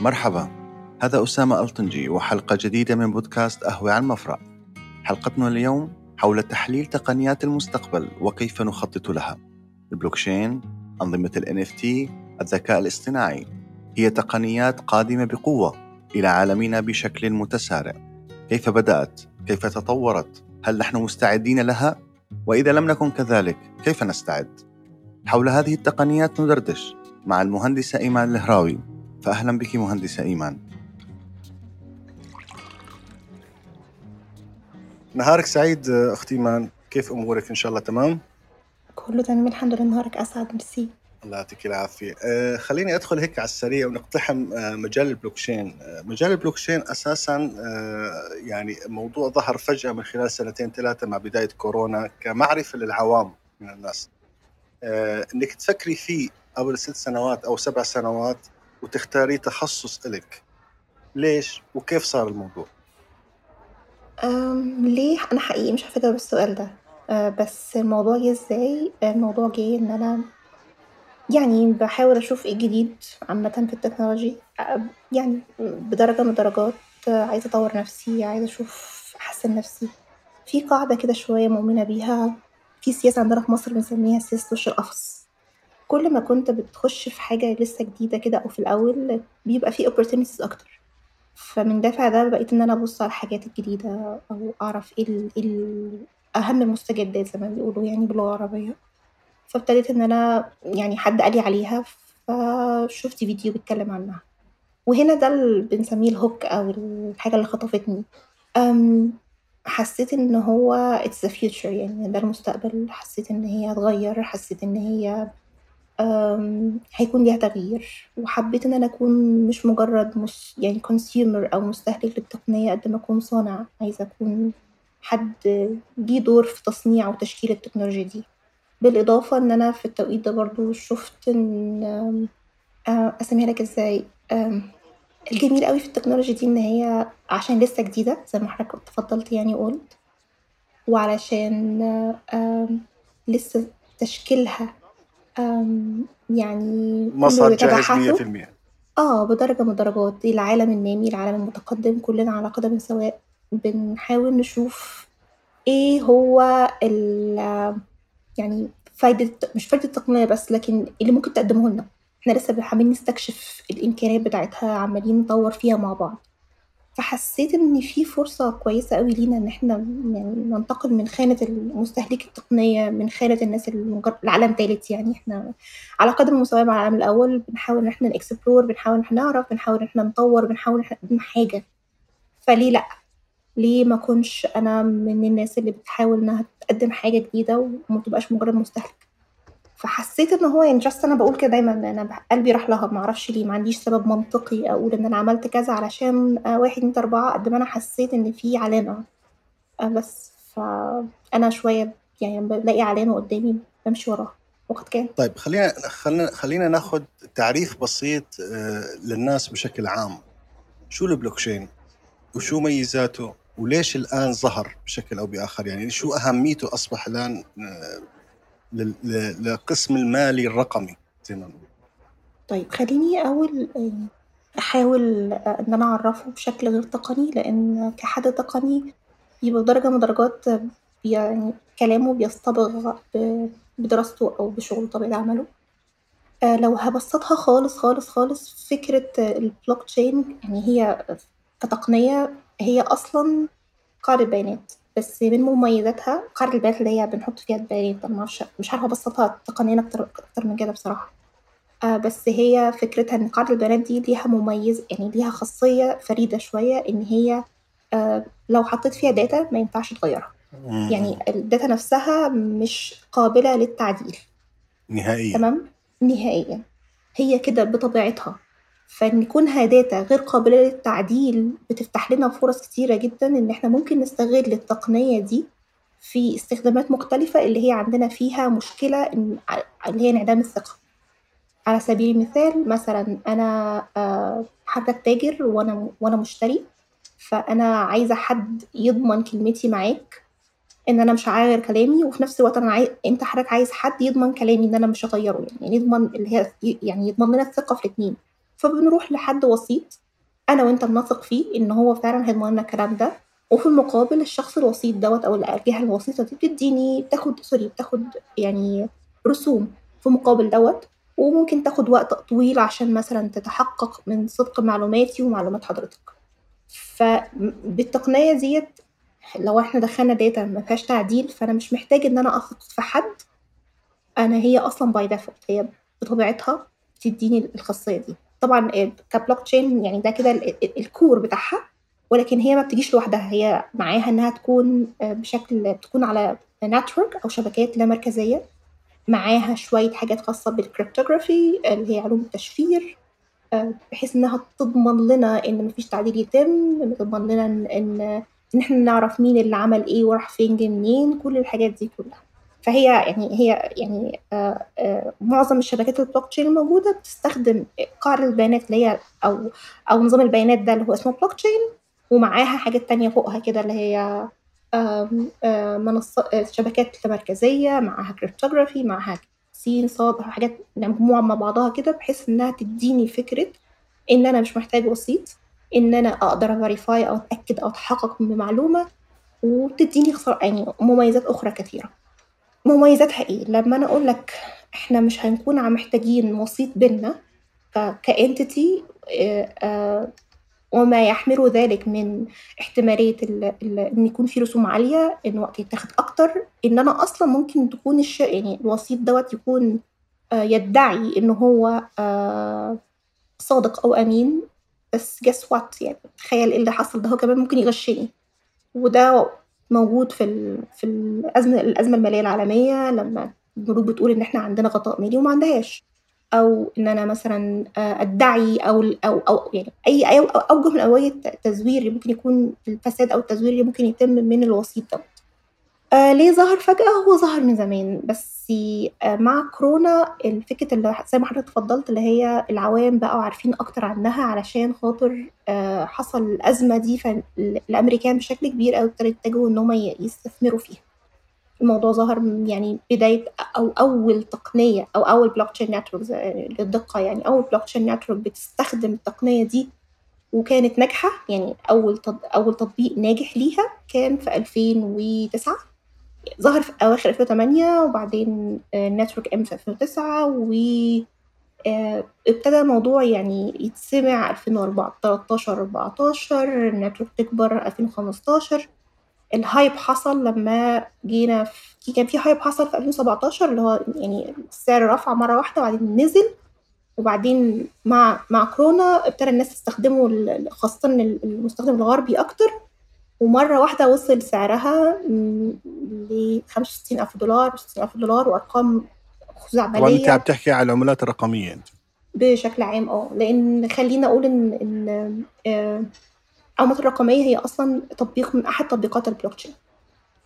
مرحبا هذا أسامة ألطنجي وحلقة جديدة من بودكاست أهوي على المفرق حلقتنا اليوم حول تحليل تقنيات المستقبل وكيف نخطط لها البلوكشين أنظمة ال NFT الذكاء الاصطناعي هي تقنيات قادمة بقوة إلى عالمنا بشكل متسارع كيف بدأت؟ كيف تطورت؟ هل نحن مستعدين لها؟ وإذا لم نكن كذلك كيف نستعد؟ حول هذه التقنيات ندردش مع المهندسة إيمان الهراوي فأهلا بك مهندسة إيمان. نهارك سعيد أختي إيمان. كيف أمورك؟ إن شاء الله تمام؟ كله تمام. الحمد لله. نهارك أسعد. ميرسي. الله يعطيك العافية. أه خليني أدخل هيك على السريع ونقتحم أه مجال البلوكشين. أه مجال البلوكشين أساسا أه يعني موضوع ظهر فجأة من خلال سنتين ثلاثة مع بداية كورونا كمعرفة للعوام من الناس. أه إنك تفكري فيه قبل ست سنوات أو سبع سنوات وتختاري تخصص إلك. ليش؟ وكيف صار الموضوع؟ أم ليه؟ أنا حقيقي مش عارفة أجاوب السؤال ده. أه بس الموضوع جه إزاي؟ الموضوع جه إن أنا يعني بحاول أشوف إيه جديد عامة في التكنولوجي. يعني بدرجة من الدرجات عايزة أطور نفسي عايزة أشوف أحسن نفسي. في قاعدة كده شوية مؤمنة بيها في سياسة عندنا في مصر بنسميها سياسة وش القفص. كل ما كنت بتخش في حاجة لسه جديدة كده أو في الأول بيبقى في opportunities أكتر. فمن دافع ده بقيت إن أنا أبص على الحاجات الجديدة أو أعرف إيه ال إيه ال أهم المستجدات زي ما بيقولوا يعني باللغة العربية. فابتديت إن أنا يعني حد قال لي عليها فشفت فيديو بيتكلم عنها. وهنا ده اللي بنسميه الهوك أو الحاجة اللي خطفتني. أم حسيت إن هو it's the future يعني ده المستقبل. حسيت إن هي هتغير حسيت إن هي هيكون ليها تغيير. وحبيت إن أنا أكون مش مجرد مش يعني consumer أو مستهلك للتقنية قد ما أكون صانع. عايزة أكون حد ليه دور في تصنيع وتشكيل التكنولوجيا دي. بالإضافة إن أنا في التوقيت ده برضه شُفت إن آآ أسميها لك إزاي؟ الجميل أوي في التكنولوجيا دي إن هي عشان لسه جديدة زي ما حضرتك تفضلت يعني وقُلت وعلشان لسه تشكيلها يعني مصهر جاهز بيتبحثوا 100% آه، بدرجة من الدرجات. العالم النامي، العالم المتقدم كلنا على قدم سواء. بنحاول نشوف إيه هو ال يعني فايدة مش فايدة التقنية بس لكن اللي ممكن تقدمه لنا، إحنا لسه حابين نستكشف الإمكانيات بتاعتها عمالين نطوّر فيها مع بعض، فحسيت إن في فرصة كويسة أوي لينا إن إحنا يعني ننتقل من خانة المستهلكي التقنية من خانة الناس اللي مجر لعالم تالت يعني. إحنا على قدم المساواة مع العالم الأول بنحاول إن إحنا نexplore بنحاول إن إحنا نعرف بنحاول إن إحنا نطوّر بنحاول إن إحنا نقدم حاجة، فليه لأ؟ ليه ما أكونش أنا من الناس اللي بتحاول إنها تقدم حاجة جديدة وما تبقاش مجرد مستهلك، فحسيت إن هو يعني just أنا باقول كده دايمًا أنا ب قلبي راح لها ما أعرفش ليه ما عنديش سبب منطقي أقول إن أنا عملت كذا علشان آآ 1، 2، 3 قد ما أنا حسيت إن في علامة آآ بس، فأنا شوية يعني لمّا بالاقي علامة قدامي بامشي وراها وقد كان. طيب خلينا خلينا خلينا ناخد تعريف بسيط آآ للناس بشكل عام، شو البلوكشين؟ وشو ميزاته؟ وليش الآن ظهر بشكل أو بآخر؟ يعني شو آآ لل ل للقسم المالي الرقمي زي ما بنقول؟ طيب خليني أول يعني أحاول أ إن أنا أعرّفه بشكل غير تقني، لإن كحد تقني بيبقى بدرجة من الدرجات يعني كلامه بيصطبغ بدراسته أو بشغله طبيعة عمله. لو هابسّطها خالص، خالص، خالص فكرة الblockchain يعني هي كتقنية هي أصلًا قاعدة بيانات، بس من مميزاتها قاعدة البيانات اللي هي بنحط فيها البيانات أنا ما أعرفش مش عارفة أبسّطها تقنيًا أكتر أكتر من كده بصراحة. آآ بس هي فكرتها إن قاعدة البيانات دي ليها مميز يعني ليها خاصية فريدة شوية إن هي آآ لو حطيت فيها data ما ينفعش تغيّرها، يعني. الdata نفسها مش قابلة للتعديل. نهائيًا. تمام؟ نهائيًا. هي كده بطبيعتها، فإن كونها data غير قابلة للتعديل بتفتح لنا فرص كتيرة جدًا إن إحنا ممكن نستغل التقنية دي في استخدامات مختلفة اللي هي عندنا فيها ع اللي هي انعدام الثقة. على سبيل المثال مثلًا أنا آآ حضرتك تاجر وأنا م وأنا مشتري، فأنا عايزة حد يضمن كلمتي معاك إن أنا مش هاغيّر كلامي، وفي نفس الوقت أنا عاي أنت حضرتك عايز حد يضمن كلامي إن أنا مش هاغيّره، يعني يضمن اللي هي يعني يضمن لنا الثقة في الاتنين. فبنروح لحد وسيط أنا وأنت بنثق فيه إن هو فعلًا هيضمن لنا الكلام ده، وفي المقابل الشخص الوسيط دوّة أو الجهة الوسيطة دي بتدّيني بتاخد سوري بتاخد يعني رسوم في مقابل دوّة، وممكن تاخد وقت طويل عشان مثلًا تتحقق من صدق معلوماتي ومعلومات حضرتك. فبالتقنية ديّة لو إحنا دخّلنا data ما فيهاش تعديل، فأنا مش محتاج إن أنا أثق في حد، أنا هي أصلًا by default هي بطبيعتها بتدّيني الخاصية دي. طبعًا كبلوك تشين يعني ده كده ال core بتاعها، ولكن هي ما بتجيش لوحدها، هي معاها إنها تكون بشكل تكون على network أو شبكات لا مركزية، معاها شوية حاجات خاصة بالcryptography اللي هي علوم التشفير، بحيث إنها تضمن لنا إن ما فيش تعديل يتم، تضمن لنا إن إن إحنا نعرف مين اللي عمل إيه وراح فين جه منين، كل الحاجات دي كلها. فهي يعني هي يعني آآ آآ معظم الشبكات البلوك تشين الموجودة بتستخدم قاعدة البيانات اللي هي أو أو نظام البيانات ده اللي هو اسمه بلوك تشين ومعاها حاجات تانية فوقها كده اللي هي منصة شبكات لا مركزية، معاها cryptography معاها س، ص، حاجات مجموعة مع بعضها كده بحيث إنها تدّيني فكرة إن أنا مش محتاج وسيط، إن أنا أقدر أverify أو أتأكد أو أتحقق بمعلومة، وبتدّيني خص يعني مميزات أخرى كثيرة. مميزاتها إيه؟ لمّا أنا أقول لك إحنا مش هنكون ع محتاجين وسيط بيننا ك كentity آآ آآ وما يحمله ذلك من ال إن يكون في رسوم عالية، إن وقت يتاخد أكتر، إن أنا أصلًا ممكن تكون الش يعني الوسيط دوّة يكون آآ يدّعي إن هو صادق أو أمين، بس guess what يعني؟ تخيل إيه اللي حصل ده هو كمان ممكن يغشني، وده موجود في في الأزمة الأزمة المالية العالمية لمّا البنوك بتقول إن إحنا عندنا غطاء مالي وما عندهاش، أو إن أنا مثلًا آآ أدّعي أو ال أو أو يعني أي أوجه من أوجه التزوير اللي ممكن يكون الفساد أو التزوير اللي ممكن يتم من الوسيط دوّة. آآ ليه ظهر فجأة؟ هو ظهر من زمان، بس آآ مع كورونا الفكرة اللي زي ما حضرتك اتفضلت اللي هي العوام بقوا عارفين أكتر عنها علشان خاطر آآ حصل الأزمة دي فال الأمريكان بشكل كبير أوي ابتدوا يتجهوا إن هم يستثمروا فيها. الموضوع ظهر يعني بداية أو أول تقنية أو أول block chain network للدقة يعني أول block chain network بتستخدم التقنية دي وكانت ناجحة، يعني أول أول تطبيق ناجح ليها كان في 2009 ظهر في أواخر 2008 وبعدين network M في 2009 و آآ ابتدى الموضوع يعني يتسمع 2004 13 14 النتورك تكبر 2015 الhype حصل لمّا جينا في كان في hype حصل في 2017 اللي هو يعني السعر رفع مرة واحدة وبعدين نزل، وبعدين مع مع كورونا ابتدى الناس تستخدمه ال خاصةً المستخدم الغربي أكتر، ومرة واحدة وصل سعرها ل$65,000 $60,000 وأرقام خزعبلية. طبعًا أنتِ عم تحكي على العملات الرقمية أنتِ. بشكل عام آه، لإن خلّيني أقول إن إن آآ العملات الرقمية هي أصلًا تطبيق من أحد تطبيقات البلوك تشين،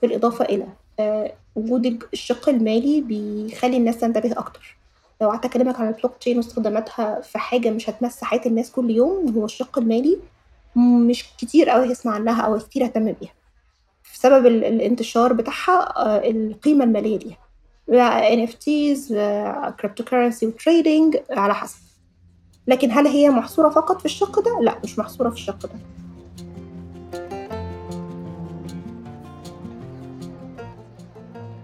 بالإضافة إلى آآ وجود الشق المالي بيخلّي الناس تنتبه أكتر. لو قعدت أكلمك عن البلوك تشين واستخداماتها في حاجة مش هتمس حياة الناس كل يوم هو الشق المالي، مش كتير أوي هيسمع عنها أو كتير هيهتم بيها. بسبب ال الانتشار بتاعها آآ القيمة المالية ليها. بقى NFTs cryptocurrency وtrading على حسب. لكن هل هي محصورة فقط في الشق ده؟ لأ، مش محصورة في الشق ده.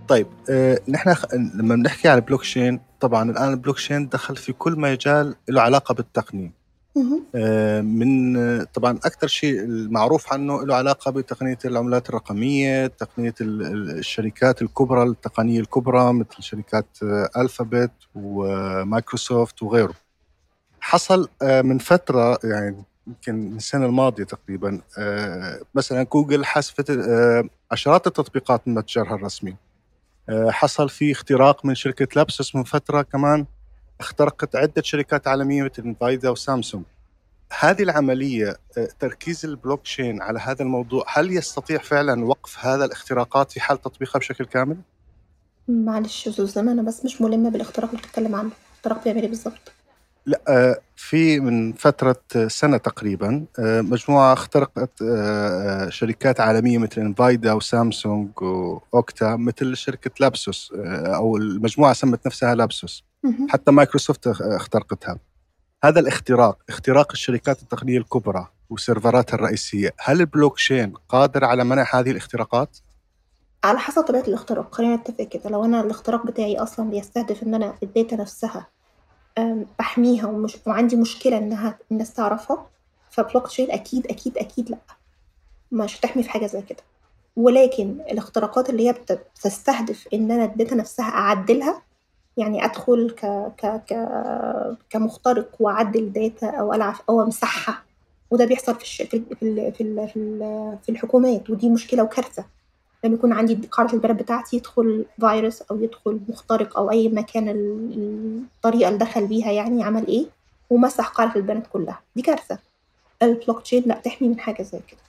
طيب آآ نحن لمّا بنحكي على البلوك تشين طبعًا الآن البلوك تشين دخل في كل مجال له علاقة بالتقنية. آآ من طبعًا أكتر شيء المعروف عنه له علاقة بتقنية العملات الرقمية، تقنية ال ال الشركات الكبرى التقنية الكبرى مثل شركات Alphabet ومايكروسوفت وغيره. حصل آآ من فترة يعني يمكن السنة الماضية تقريبًا آآ مثلًا جوجل حذفت عشرات التطبيقات من متجرها الرسمي. حصل في اختراق من شركة Lapsus من فترة كمان اخترقت عدة شركات عالمية مثل Nvidia وسامسونج. هذه العملية آآ تركيز البلوك تشين على هذا الموضوع، هل يستطيع فعلًا وقف هذا الاختراقات في حال تطبيقها بشكل كامل؟ معلش يا أستاذ أنا بس مش ملمة بالاختراق اللي بتتكلم عنه، الاختراق بيعمل إيه بالضبط؟ لأ في من فترة سنة تقريبًا آآ مجموعة اخترقت شركات عالمية مثل Nvidia وسامسونج و Okta مثل شركة Lapsus أو المجموعة سمت نفسها Lapsus. حتى مايكروسوفت اخ اخترقتها. هذا الاختراق اختراق الشركات التقنية الكبرى وسيرفراتها الرئيسية. هل البلوكشين قادر على منع هذه الاختراقات؟ على حسب طبيعة الاختراق. خلينا نتفق كده. لو أنا الاختراق بتاعي أصلا بيستهدف إن أنا ال data نفسها بحميها ومش وعندي مشكلة إنها الناس تعرفها فبلوك تشين أكيد أكيد أكيد لأ. مش هتحمي في حاجة زي كده. ولكن الاختراقات اللي هي بتستهدف إن أنا ال data نفسها أعدلها يعني أدخل ك ك ك كمخترق وأعدل data أو ألعب أو أمسحها. وده بيحصل في الش... في في في, في الحكومات. ودي مشكلة وكارثة. لما يكون عندي قاعدة البيانات بتاعتي يدخل فيروس أو يدخل مخترق أو أي مكان الطريقة اللي دخل بيها يعني عمل إيه ومسح قاعدة البيانات كلها. دي كارثة. البلوك تشين لا تحمي من حاجة زي كده.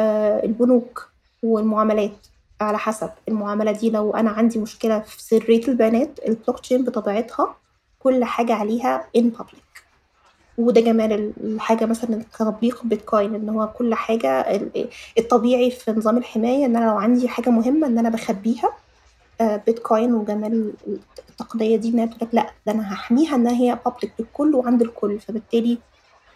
آه البنوك والمعاملات. على حسب المعاملة دي. لو أنا عندي مشكلة في سرية البيانات البلوك تشين بطبيعتها كل حاجة عليها in public. وده جمال الحاجة مثلا كتطبيق بيتكوين إن هو كل حاجة الطبيعي في نظام الحماية إن أنا لو عندي حاجة مهمة إن أنا بخبيها آه، بيتكوين. وجمال التقنية دي إنها تقول لأ ده أنا هحميها إنها هي بابليك للكل وعند الكل. فبالتالي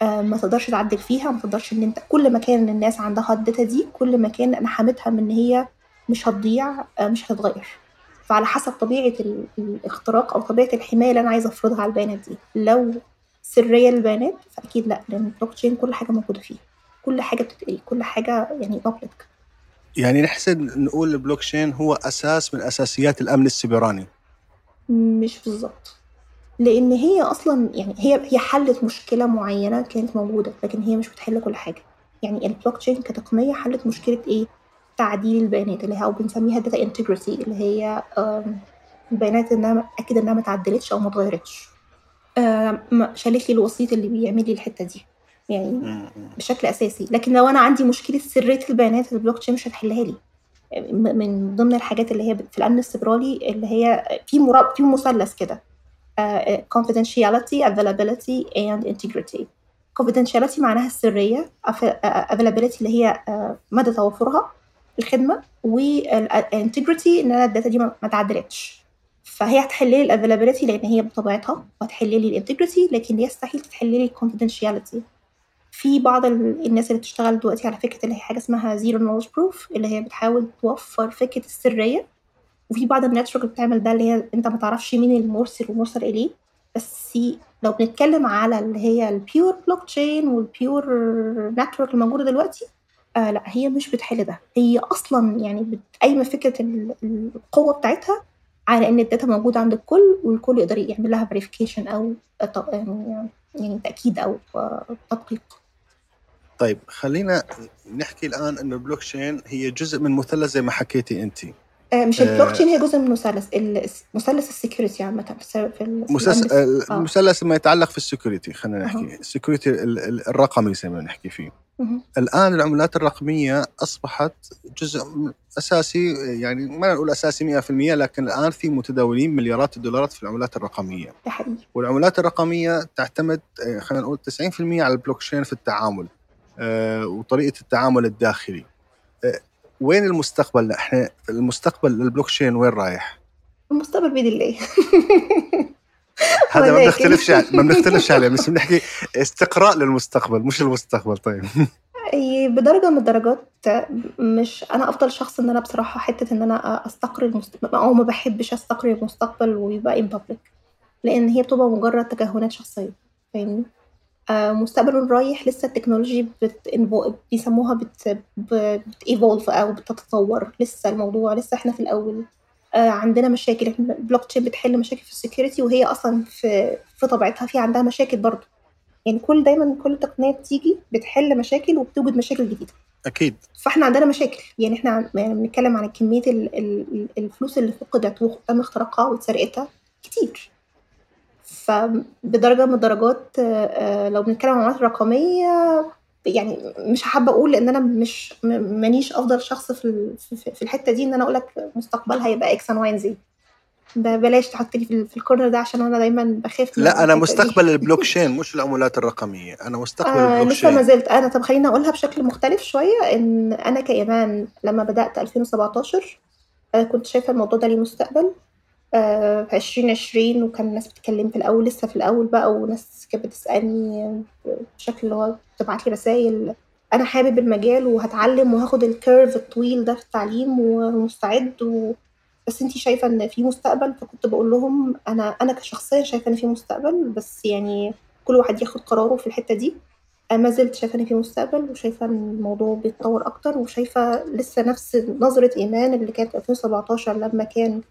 آه، ما تقدرش تعدل فيها ما تقدرش إن أنت كل ما كان الناس عندها الداتا دي كل ما كان أنا حامتها من إن هي مش هتضيع آه، مش هتتغير. فعلى حسب طبيعة الاختراق أو طبيعة الحماية اللي أنا عايزة أفرضها على البيانات دي. لو سرية للبيانات فأكيد لأ لأن البلوك تشين كل حاجة موجودة فيه. كل حاجة بتتقري كل حاجة يعني public يعني نحسن نقول البلوك تشين هو أساس من أساسيات الأمن السيبراني مش بالظبط. لأن هي أصلا يعني هي هي حلت مشكلة معينة كانت موجودة لكن هي مش بتحل كل حاجة. يعني البلوك تشين كتقنية حلت مشكلة إيه؟ تعديل البيانات اللي هي أو بنسميها data integrity اللي هي البيانات إنها أكيد إنها ما تعدلتش أو ما اتغيرتش. شالت لي الوسيط اللي بيعمل لي الحتة دي. يعني بشكل أساسي. لكن لو أنا عندي مشكلة سرية البيانات البلوك تشين مش هتحلها لي. من ضمن الحاجات اللي هي في الامن السيبراني اللي هي في مراب في مثلث كده. uh, confidentiality availability and integrity. confidentiality معناها السرية availability اللي هي uh, مدى توفرها الخدمة وال integrity إن أنا ال data دي ما تعدلتش. فهي هتحل لي ال availability لأن هي بطبيعتها وهتحل لي ال integrity لكن يستحيل تحل لي ال confidentiality في بعض الناس اللي بتشتغل دلوقتي على فكرة اللي هي حاجة اسمها zero knowledge proof اللي هي بتحاول توفر فكرة السرية. وفي بعض ال network اللي بتعمل ده اللي هي أنت ما تعرفش مين المرسل ومرسل اليه بس لو بنتكلم على اللي هي ال pure blockchain وال pure network الموجودة دلوقتي آه لا هي مش بتحل ده. هي أصلا يعني قايمه فكرة القوة بتاعتها على إن ال data موجودة عند الكل والكل يقدر يعمل لها verification أو يعني تأكيد أو تدقيق. طيب خلينا نحكي الآن إنه البلوك تشين هي جزء من مثلث زي ما حكيتي انت. آه، مش البلوك تشين هي جزء من مثلث مثلث ال security عامة في المثلث ما يتعلق في ال security خلينا نحكي. ال security الرقمي زي ما نحكي فيه. الآن العملات الرقمية أصبحت جزء أساسي يعني ما نقول أساسي 100% لكن الآن في متداولين مليارات الدولارات في العملات الرقمية. حقيقي. والعملات الرقمية تعتمد آه، خلينا نقول 90% على البلوك تشين في التعامل آه، وطريقة التعامل الداخلي. آه، وين المستقبل؟ إحنا المستقبل للبلوك تشين وين رايح؟ المستقبل بيد الله. هذا ما بنختلفش ما بنختلفش عليه بس بنحكي استقراء للمستقبل مش المستقبل. طيب. بدرجة من الدرجات مش أنا أفضل شخص إن أنا بصراحة حتة إن أنا استقرأ المستقبل أو ما بحبش استقرأ المستقبل ويبقى in public لأن هي بتبقى مجرد تكهنات شخصية فاهمني؟ مستقبل رايح لسه ال technology بت... بيسموها بت... بت... أو بتتطور. لسه الموضوع لسه إحنا في الأول. آه، عندنا مشاكل. البلوك تشين بتحل مشاكل في ال security وهي أصلا في في طبيعتها في عندها مشاكل برضه يعني كل دايما كل تقنية بتيجي بتحل مشاكل وبتوجد مشاكل جديدة. أكيد. فإحنا عندنا مشاكل. يعني إحنا يعني بنتكلم عن كمية الفلوس اللي فقدت وتم اختراقها واتسرقتها كتير. فبدرجة من الدرجات آه، آه، لو بنتكلم عن العملات الرقميه يعني مش حابة أقول لأن أنا مش مانيش أفضل شخص في في الحتة دي إن أنا أقول لك مستقبلها هيبقى X Y Z بلاش تحط لي في ال corner ده عشان أنا دايما بخاف لا أنا مستقبل البلوك تشين مش العملات الرقمية. أنا مستقبل آه ال block لسه ما زلت. أنا طب خليني أقولها بشكل مختلف شوية إن أنا كإيمان لما بدأت 2017 آه كنت شايفة الموضوع ده ليه مستقبل. آه، في 2020 وكان الناس بتتكلم في الأول لسه في الأول بقى وناس كانت بتسألني بشكل اللي هو تبعت لي رسايل أنا حابب المجال وهتعلم وهاخد الكيرف الطويل ده في التعليم ومستعد و... بس أنتِ شايفة إن في مستقبل؟ فكنت بقول لهم أنا أنا كشخصيًا شايفة إن في مستقبل بس يعني كل واحد ياخد قراره في الحتة دي. ما زلت شايفة إن في مستقبل وشايفة إن الموضوع بيتطور أكتر وشايفة لسه نفس نظرة إيمان اللي كانت 2017 لمّا كان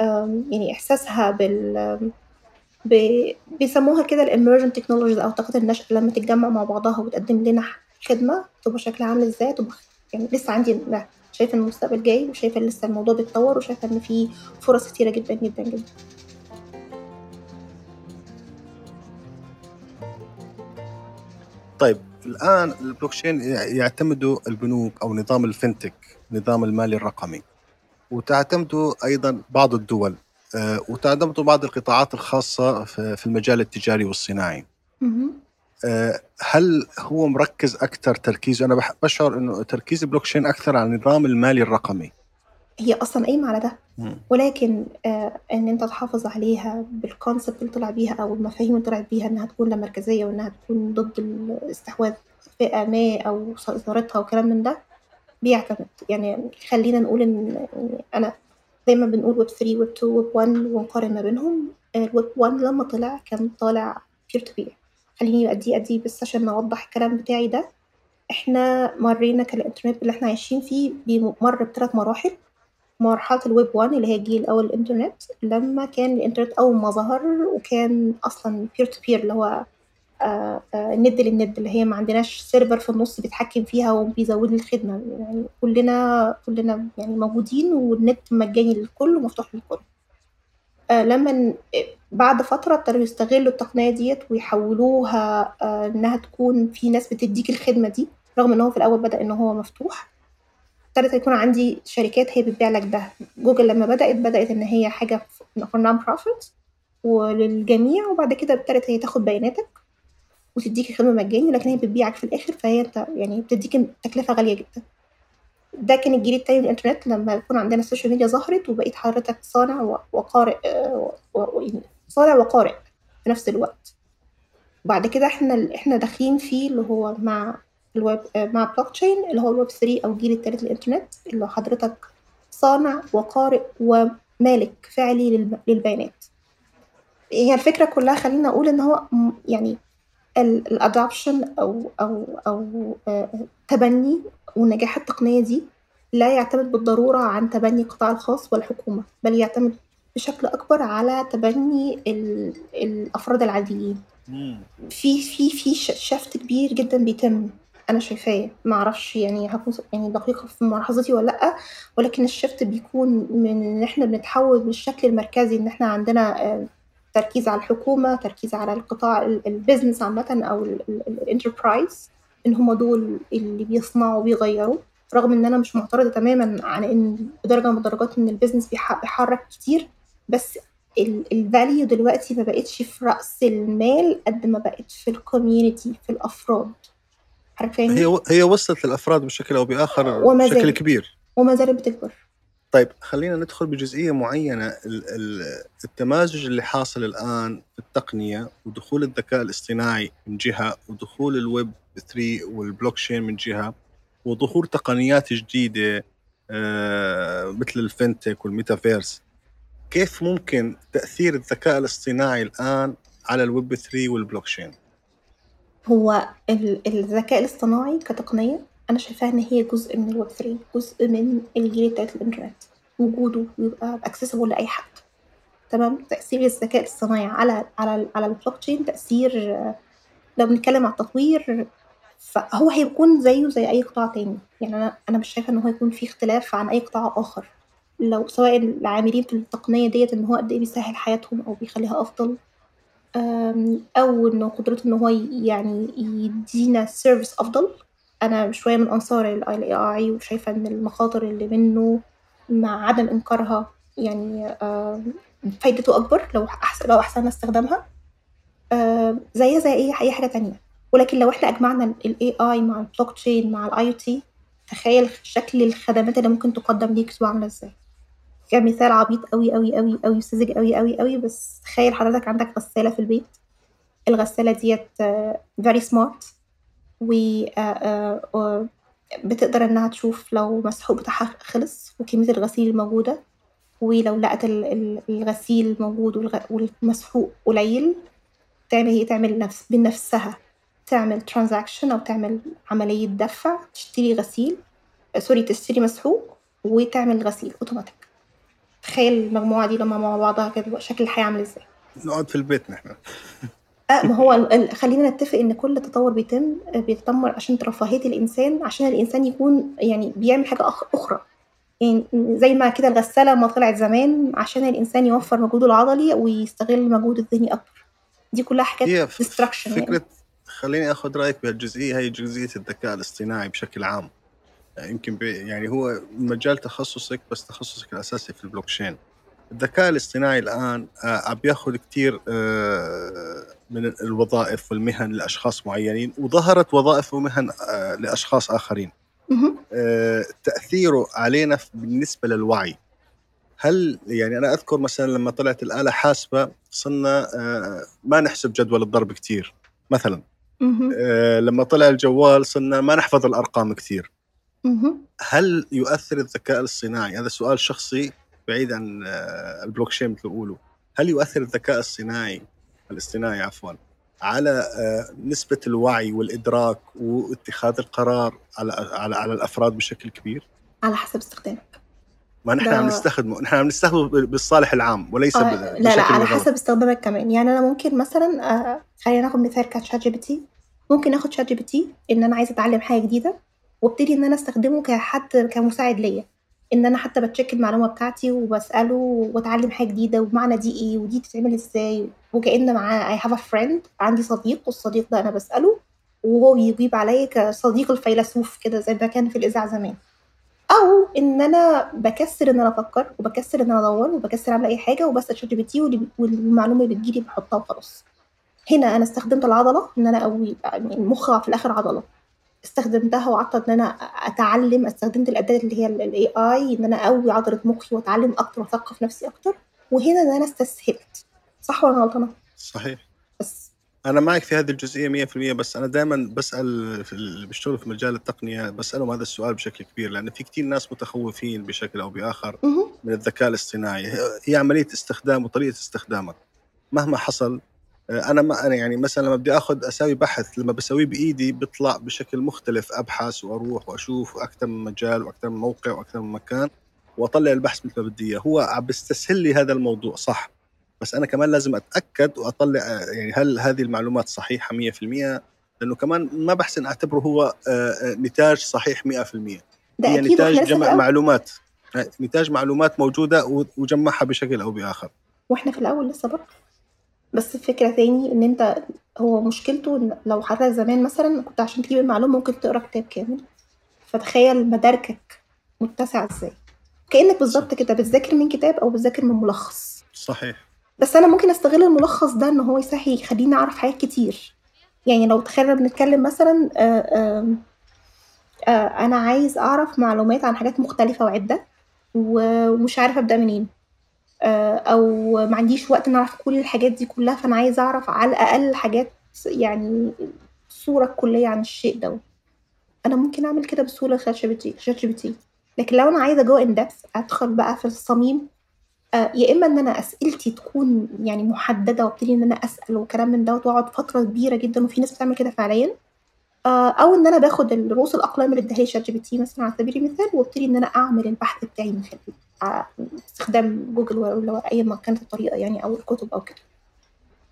يعني إحساسها بال بيسموها كده الemergent technologies أو الطاقات الناشئة لمّا تتجمّع مع بعضها وتقدّم لنا خدمة تبقى شكلها عامل إزاي، تبقى يعني لسه عندي إن المستقبل جاي وشايفة إن لسه الموضوع بيتطور وشايفة إن في فرص كتيرة جدًا، جدًا، جدًا. طيب الآن البلوكشين يعتمدوا البنوك أو نظام الفنتك نظام المالي الرقمي وتعتمدوا أيضا بعض الدول آه، وتعتمدوا بعض القطاعات الخاصة في المجال التجاري والصناعي. آه، هل هو مركز أكثر تركيز؟ أنا بشعر أنه تركيز البلوكشين أكثر على النظام المالي الرقمي. هي أصلا قايمة على ده ولكن آه إن أنت تحافظ عليها بالكونسبت اللي طلع بيها أو المفاهيم اللي طلعت بيها إنها تكون لا مركزية وإنها تكون ضد الاستحواذ فئة ما أو سيطرتها وكلام من ده بيعتمد. يعني خلينا نقول إن أنا دايما بنقول ويب 3 ويب 2 ويب 1 ونقارن ما بينهم. الويب 1 لما طلع كان طالع peer to peer خليني أدي بس عشان نوضح الكلام بتاعي ده. إحنا مرينا كالإنترنت اللي إحنا عايشين فيه بيمر بثلاث مراحل. مرحلة الويب 1 اللي هي الجيل الأول الإنترنت لما كان الإنترنت أول ما ظهر وكان أصلا peer to peer اللي هو آه، آه، ند للند اللي هي ما عندناش server في النص بيتحكم فيها وبيزود لي الخدمة. يعني كلنا كلنا يعني موجودين والنت مجاني للكل ومفتوح للكل. آه، لما بعد فترة ابتدوا يستغلوا التقنية ديت ويحولوها إنها تكون في ناس بتديك الخدمة دي رغم إن هو في الأول بدأ إن هو مفتوح ابتدت يكون عندي شركات هي بتبيع لك ده. جوجل لما بدأت بدأت إن هي حاجة for non-profit وللجميع وبعد كده ابتدت هي تاخد بياناتك. وتديك الخدمة مجاني لكن هي بتبيعك في الآخر فهي انت يعني بتديك تكلفة غالية جدا. ده كان الجيل التاني من الإنترنت لما يكون عندنا ال social media ظهرت وبقيت حضرتك صانع وقارئ يعني صانع وقارئ في نفس الوقت. بعد كده إحنا إحنا داخلين فيه اللي هو مع الويب مع بلوك تشين اللي هو الويب 3 أو الجيل التالت للإنترنت اللي حضرتك صانع وقارئ ومالك فعلي للبيانات. هي الفكرة كلها خلينا أقول إن هو يعني ال adoption أو أو أو آه، تبني ونجاح التقنية دي لا يعتمد بالضرورة عن تبني القطاع الخاص والحكومة بل يعتمد بشكل أكبر على تبني الأفراد العاديين. في في في shift كبير جدا بيتم أنا شايفاه. ما أعرفش يعني هكون يعني دقيقة في ملاحظتي ولا لأ ولكن ال shift بيكون من إن إحنا بنتحول بالشكل المركزي إن إحنا عندنا آه، تركيز على الحكومة تركيز على القطاع ال business عامة أو ال enterprise إن هم دول اللي بيصنعوا وبيغيروا. رغم إن أنا مش معترضة تماما على إن بدرجة من الدرجات إن ال business بيحرك كتير بس ال value دلوقتي ما بقتش في رأس المال قد ما بقت في ال community في الأفراد. هي هي وصلت للأفراد بشكل أو بآخر بشكل كبير. وما زالت بتكبر. طيب خلينا ندخل بجزئية معينة التمازج اللي حاصل الآن في التقنية ودخول الذكاء الاصطناعي من جهة ودخول الويب 3 والبلوكشين من جهة وظهور تقنيات جديدة آه، مثل ال fintech والميتافيرس كيف ممكن تأثير الذكاء الاصطناعي الآن على الويب 3 والبلوكشين؟ هو الذكاء الاصطناعي كتقنية أنا شايفاها إن هي جزء من الويب 3 جزء من الجيل التالت للإنترنت وجوده يبقى accessible لأي حد. تمام؟ تأثير الذكاء الاصطناعي على على على البلوك تشين تأثير لو بنتكلم على التطوير فهو هيكون زيه زي أي قطاع تاني. يعني أنا أنا مش شايفة إن هو يكون في اختلاف عن أي قطاع آخر. لو سواء العاملين في التقنية ديت إن هو قد إيه بيسهل حياتهم أو بيخليها أفضل أو إنه قدرته إن هو يعني يدينا سيرفيس أفضل. أنا شوية من أنصار ال AI وشايفة إن المخاطر اللي منه مع عدم إنكارها يعني آه، فايدته أكبر لو أحسن لو أحسن استخدامها آه، زيها زي أي أي حاجة تانية. ولكن لو إحنا أجمعنا ال AI مع البلوك تشين مع ال IoT تخيل شكل الخدمات اللي ممكن تقدم ليك تبقى عاملة إزاي. كمثال عبيط أوي، أوي، أوي، أوي وساذج أوي، أوي، أوي، بس تخيل حضرتك عندك غسالة في البيت، الغسالة ديّة very smart. و آآ آآ بتقدر إنها تشوف لو مسحوق بتاعها خلص وكمية الغسيل الموجودة، ولو لقت ال ال الغسيل موجود والمسحوق قليل تعمل إيه، تعمل نفس بنفسها تعمل transaction أو تعمل عملية دفع تشتري غسيل سوري تشتري مسحوق وتعمل غسيل أوتوماتيك تخيل المجموعة دي لما مع بعضها كده شكل الحياة عامل إزاي. نقعد في البيت نحن. آه ما هو خلّينا نتّفق إن كل تطوّر بيتم بيتم عشان رفاهية الإنسان، عشان الإنسان يكون يعني بيعمل حاجة أخ أخرى، يعني زي ما كده الغسالة أمّا طلعت زمان عشان الإنسان يوفّر مجهوده العضلي ويستغل المجهود الذهني أكتر، دي كلّها حاجات distraction يعني. فكرة خلّيني آخُذ رأيك بهالجزئية هي جزئية الذكاء الاصطناعي بشكل عام، يمكن ب يعني هو مجال تخصُّصِك بس تخصُّصِك الأساسي في البلوكشين. الذكاء الاصطناعي الآن آه، عم بياخذ كثير آه، من الوظائف والمهن لأشخاص معينين وظهرت وظائف ومهن آه، اهم. آه، تأثيره علينا بالنسبة للوعي. هل يعني أنا أذكر مثلا لما طلعت الآلة حاسبة صرنا ما نحسب جدول الضرب كثير مثلا. لما طلع الجوال صرنا ما نحفظ الأرقام كثير. هل يؤثر الذكاء الاصطناعي؟ هذا سؤال شخصي بعيد عن آه، البلوكشين مثل ما بيقولوا هل يؤثر الذكاء الصناعي الاصطناعي عفوا على آه، نسبة الوعي والإدراك واتخاذ القرار على على على الأفراد بشكل كبير؟ على حسب استخدامك. ما نحن عم نستخدمه نحن عم نستخدمه بالصالح العام وليس آه، لا لا على. حسب استخدامك كمان يعني أنا ممكن مثلا آه، خلينا ناخد مثال ك ChatGPT ممكن آخد ChatGPT إن أنا عايزة أتعلم حاجة جديدة وأبتدي إن أنا أستخدمه كحد كمساعد ليا إن أنا حتى ب check المعلومة بتاعتي وبسأله وأتعلم حاجة جديدة ومعنى دي إيه ودي بتتعمل إزاي وكأن معاه I have a friend عندي صديق والصديق ده أنا بسأله وهو بيجيب عليا كصديق الفيلسوف كده زي ما كان في الإذاعة زمان. أو إن أنا بكسر إن أنا أفكر وبكسر إن أنا أدور وبكسر أعمل أي حاجة وبسأل ChatGPT والمعلومة اللي بتجيلي بحطها وخلاص. هنا أنا استخدمت العضلة إن أنا أقوي يعني المخ في الآخر عضلة. استخدمتها وقعدت إن أنا أتعلم استخدمت الأداة اللي هي ال AI إن أنا أقوي عضلة مخي وأتعلم أكتر وأثقف نفسي أكتر. وهنا إن أنا استسهلت. صح ولا غلطانة؟ صحيح. بس. أنا معك في هذه الجزئية 100% بس أنا دائما بسأل في اللي بيشتغلوا في مجال التقنية بسألهم هذا السؤال بشكل كبير لأن في كثير ناس متخوفين بشكل بآخر مهم. من الذكاء الاصطناعي. هي عملية استخدام وطريقة استخدامك. مهما حصل أنا ما أنا يعني مثلا لما بدي آخذ أسوي بحث لما بسويه بإيدي بيطلع بشكل مختلف أبحث وأروح وأشوف أكثر من مجال وأكثر من موقع وأكثر من مكان وأطلع البحث مثل ما بدي إياه. هو عم بيستسهل لي هذا الموضوع صح. بس أنا كمان لازم أتأكد وأطلع آه، يعني هل هذه المعلومات صحيحة 100% لأنه كمان ما بحسن أعتبره هو آه، آه، نتاج صحيح 100% ده هي نتاج جمع. معلومات نتاج معلومات موجودة وجمعها بشكل أو بآخر. وإحنا في الأول لسه برضه. بس الفكرة تاني إن أنت هو مشكلته إن لو حضرتك زمان مثلا كنت عشان تجيب المعلومة ممكن تقرأ كتاب كامل. فتخيل مداركك متسع إزاي. كأنك بالظبط كده بتذاكر من كتاب أو بتذاكر من ملخص. صحيح. بس أنا ممكن أستغل الملخص ده إن هو يسهل يخليني أعرف حاجات كتير. يعني لو تخيلنا بنتكلم مثلا آه، آم، آه، أنا عايز أعرف معلومات عن حاجات مختلفة وعدة ومش عارفه أبدأ منين. آه، أو ما عنديش وقت إن أعرف كل الحاجات دي كلها فأنا عايزة أعرف على الأقل حاجات يعني الصورة الكليه عن الشيء ده. أنا ممكن أعمل كده بسهولة شات جي بي تي شات جي لكن لو أنا عايزة go in أدخل بقى في الصميم آه، يا إما إن أنا أسئلتي تكون يعني محددة وأبتدي إن أنا أسأل وكلام من دوت وأقعد فترة كبيرة جدا وفي ناس بتعمل كده فعليا. آه، أو إن أنا باخد رؤوس الأقلام اللي اداها لي ChatGPT مثلا على سبيل المثال وأبتدي إن أنا أعمل البحث بتاعي من خلال ع- استخدام جوجل ولا أي ما كانت الطريقة يعني أو الكتب أو كده.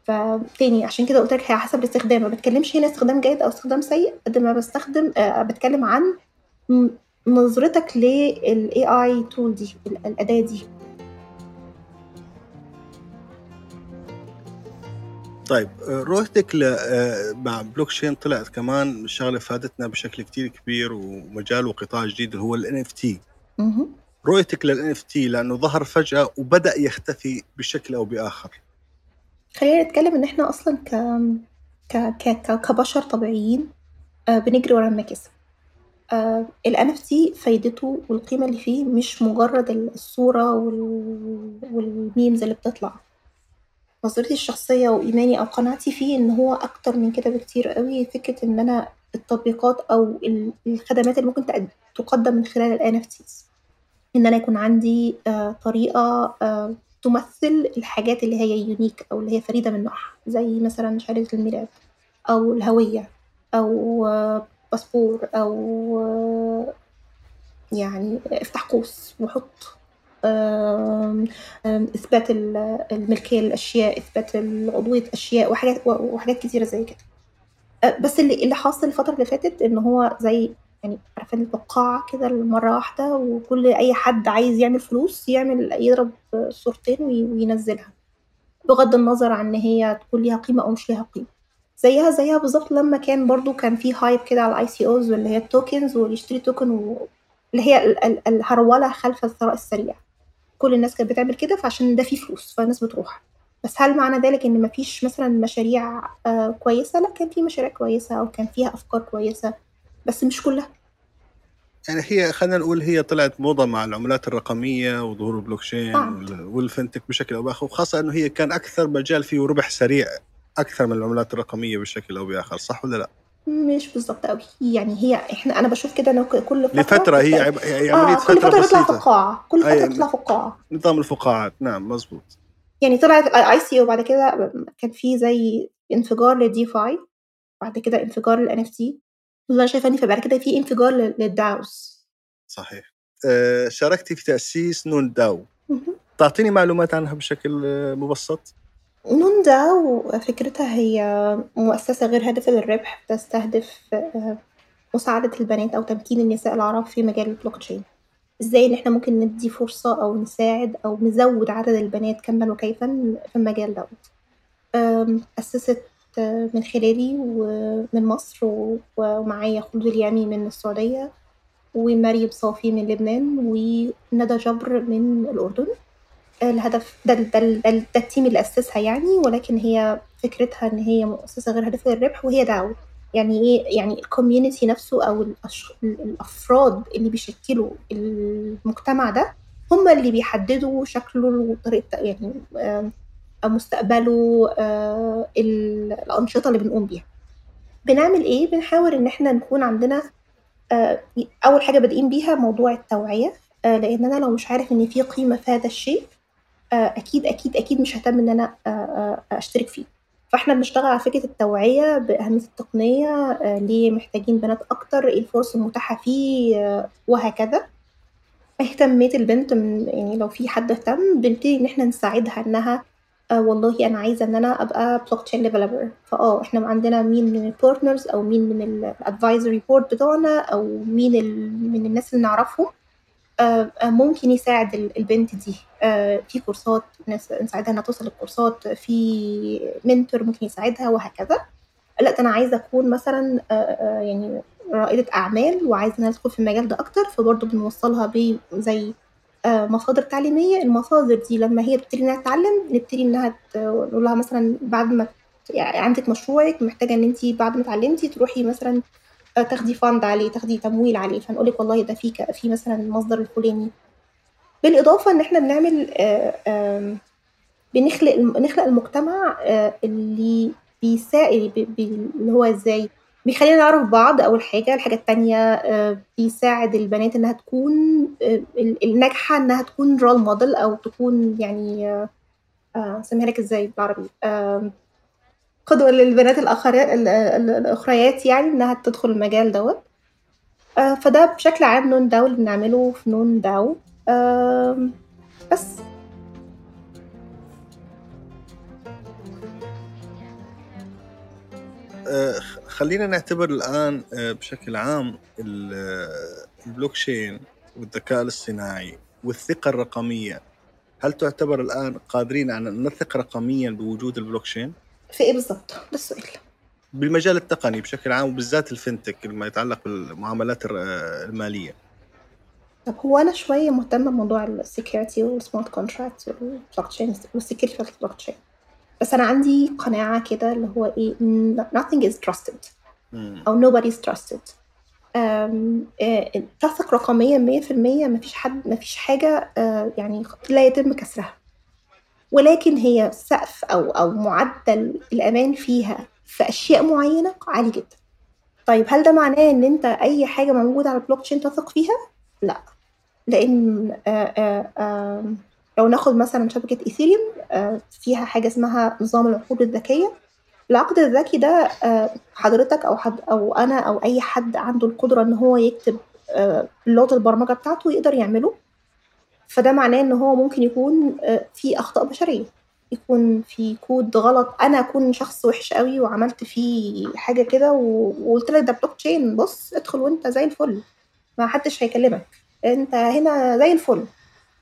فتاني عشان كده قلت لك هي حسب الاستخدام ما بتكلمش هنا استخدام جيد أو استخدام سيء قد ما بستخدم آه، بتكلم عن نظرتك لل AI tool دي ال- الأداة دي. طيب رؤيتك آه، مع بلوكشين طلعت كمان شغلة فادتنا بشكل كتير كبير ومجال وقطاع جديد اللي هو ال NFT مهم. رؤيتك لل NFT لأنه ظهر فجأة وبدأ يختفي بشكل أو بآخر. خلينا نتكلم إن إحنا أصلا ك... ك... ك... ك... كبشر طبيعيين آه، بنجري ورا المكاسب آه ال NFT فايدته والقيمة اللي فيه مش مجرد الصورة والميمز اللي بتطلع. نظرتي الشخصية وإيماني أو قناعتي فيه إن هو أكتر من كده بكتير أوي فكرة إن أنا التطبيقات أو الخدمات اللي ممكن تقدم من خلال ال NFTs إن أنا يكون عندي آه طريقة آه تمثل الحاجات اللي هي يونيك أو اللي هي فريدة من نوعها زي مثلا شهادة الميلاد أو الهوية أو آه باسبور أو يعني افتح قوس وحط إثبات الملكية للأشياء إثبات عضوية أشياء وحاجات وحاجات كتيرة زي كده. بس اللي اللي حاصل الفترة اللي فاتت إن هو زي يعني عارفة الفقاعة كده مرة واحدة وكل أي حد عايز يعمل فلوس يعمل يضرب صورتين وينزلها بغض النظر عن إن هي تكون ليها قيمة أو مش ليها قيمة. زيها زيها بالظبط لما كان برضو كان في hype كده على ال ICOs واللي هي ال tokens واللي يشتري token و... اللي هي الهرولة خلف الثراء السريع. كل الناس كانت بتعمل كده فعشان ده فيه فلوس فالناس بتروح. بس هل معنى ذلك إن مفيش مثلا مشاريع آه كويسة؟ لا كان في مشاريع كويسة أو كان فيها أفكار كويسة بس مش كلها. يعني هي خلينا نقول هي طلعت موضة مع العملات الرقمية وظهور ال blockchain وال fintech بشكل أو بآخر وخاصة إنه هي كان أكثر مجال فيه ربح سريع أكثر من العملات الرقمية بشكل أو بآخر صح ولا لا؟ مش بالظبط قوي يعني هي إحنا أنا بشوف كده إنه كل فترة لفترة هي, عب... هي عملية آه كل فترة تطلع فقاعة. كل فترة تطلع فقاعة. نظام الفقاعات. نعم مزبوط يعني طلعت IC وبعد كده كان في زي انفجار لل DeFi بعد كده انفجار لل NFT والله شايفة ان فبعد كده في انفجار لل DAOs صحيح. أه شاركتي في تأسيس نون DAO. تعطيني معلومات عنها بشكل مبسط؟ نون DAO فكرتها هي مؤسسة غير هادفة للربح تستهدف آه، مساعدة البنات أو تمكين النساء العرب في مجال البلوك تشين. إزاي إن إحنا ممكن ندي فرصة أو نساعد أو نزود عدد البنات كما وكيفا في المجال دوت. أسست آه، من خلالي ومن مصر ومعايا خلود اليامي من السعودية ومريم صافي من لبنان وندى جبر من الأردن. الهدف ده ده, ده, ده ال team اللي أسسها يعني ولكن هي فكرتها إن هي مؤسسة غير هادفة للربح وهي دعوة. يعني إيه؟ يعني ال community نفسه أو الأش... الأفراد اللي بيشكلوا المجتمع ده هم اللي بيحددوا شكله وطريقة يعني آه مستقبله آه الأنشطة اللي بنقوم بيها. بنعمل إيه؟ بنحاول إن إحنا نكون عندنا آه أول حاجة بادئين بيها موضوع التوعية آه لأن أنا لو مش عارف إن في قيمة في هذا الشيء آه، أكيد أكيد أكيد مش ههتم إن أنا آه، آه، أشترك فيه. فإحنا بنشتغل على فكرة التوعية بأهمية التقنية ليه محتاجين بنات أكتر إيه الفرص المتاحة فيه وهكذا. اهتميت البنت من يعني لو في حد اهتم بنبتدي إن إحنا نساعدها إنها آه والله أنا عايزة إن أنا أبقى blockchain developer فأه إحنا عندنا مين من ال partners أو مين من ال advisory board بتوعنا أو مين من الناس اللي نعرفهم. ممكن يساعد البنت دي. آه، في كورسات نساعدها إنها توصل للكورسات في mentor ممكن يساعدها وهكذا. لا أنا عايزة أكون مثلا يعني رائدة أعمال وعايزة إنها تدخل في المجال ده أكتر. فبرضه بنوصلها بزي مصادر تعليمية. المصادر دي لما هي تبتدي إنها تتعلم نبتدي إنها نقول لها مثلا بعد ما يعني عندك مشروعك محتاجة إن انت بعد ما اتعلمتي تروحي مثلا تاخدي فند عليه تاخدي تمويل عليه. فنقول لك والله ده في في مثلا المصدر الفلاني. بالإضافة إن إحنا بنعمل آه، بنخلق نخلق المجتمع آه، اللي بيساعد اللي هو إزاي؟ بيخلينا نعرف بعض أول حاجة. الحاجة التانية آه، بيساعد البنات إنها تكون الناجحة إنها تكون role model أو تكون يعني أسميها لك إزاي بالعربي؟ قدوة للبنات الأخريات يعني إنها تدخل المجال دوت. آه، فده بشكل عام نون DAO اللي بنعمله في نون DAO. بس. آه، خلينا نعتبر الآن آه، بشكل عام البلوكشين والذكاء الاصطناعي والثقة الرقمية. هل تعتبر الآن قادرين على أن نثق رقميا بوجود البلوكشين؟ في إيه بالظبط؟ ده السؤال بالمجال التقني بشكل عام وبالذات ال fintech ما يتعلق بالمعاملات المالية. طب هو أنا شوية مهتمة بموضوع ال security وال smart contract وال blockchain وال security في البلوك تشين بس أنا عندي قناعة كده اللي هو إيه nothing is trusted أو nobody is trusted. تثق رقميا مية في المية مفيش حد مفيش حاجة يعني لا يتم كسرها. ولكن هي سقف أو أو معدل الأمان فيها في أشياء معينة عالي جدا. طيب هل ده معناه إن أنت أي حاجة موجودة على البلوك تشين تثق فيها؟ لأ. لأن آآ آآ لو ناخد مثلا شبكة إيثيريوم فيها حاجة اسمها نظام العقود الذكية. العقد الذكي ده حضرتك أو حد أو أنا أو أي حد عنده القدرة إن هو يكتب لغة البرمجة بتاعته يقدر يعمله. فده معناه إن هو ممكن يكون في أخطاء بشرية. يكون في كود غلط. أنا أكون شخص وحش قوي وعملت فيه حاجة كده وقلت لك ده بلوك تشين بص ادخل وأنت زي الفل. ما حدش هيكلمك. أنت هنا زي الفل.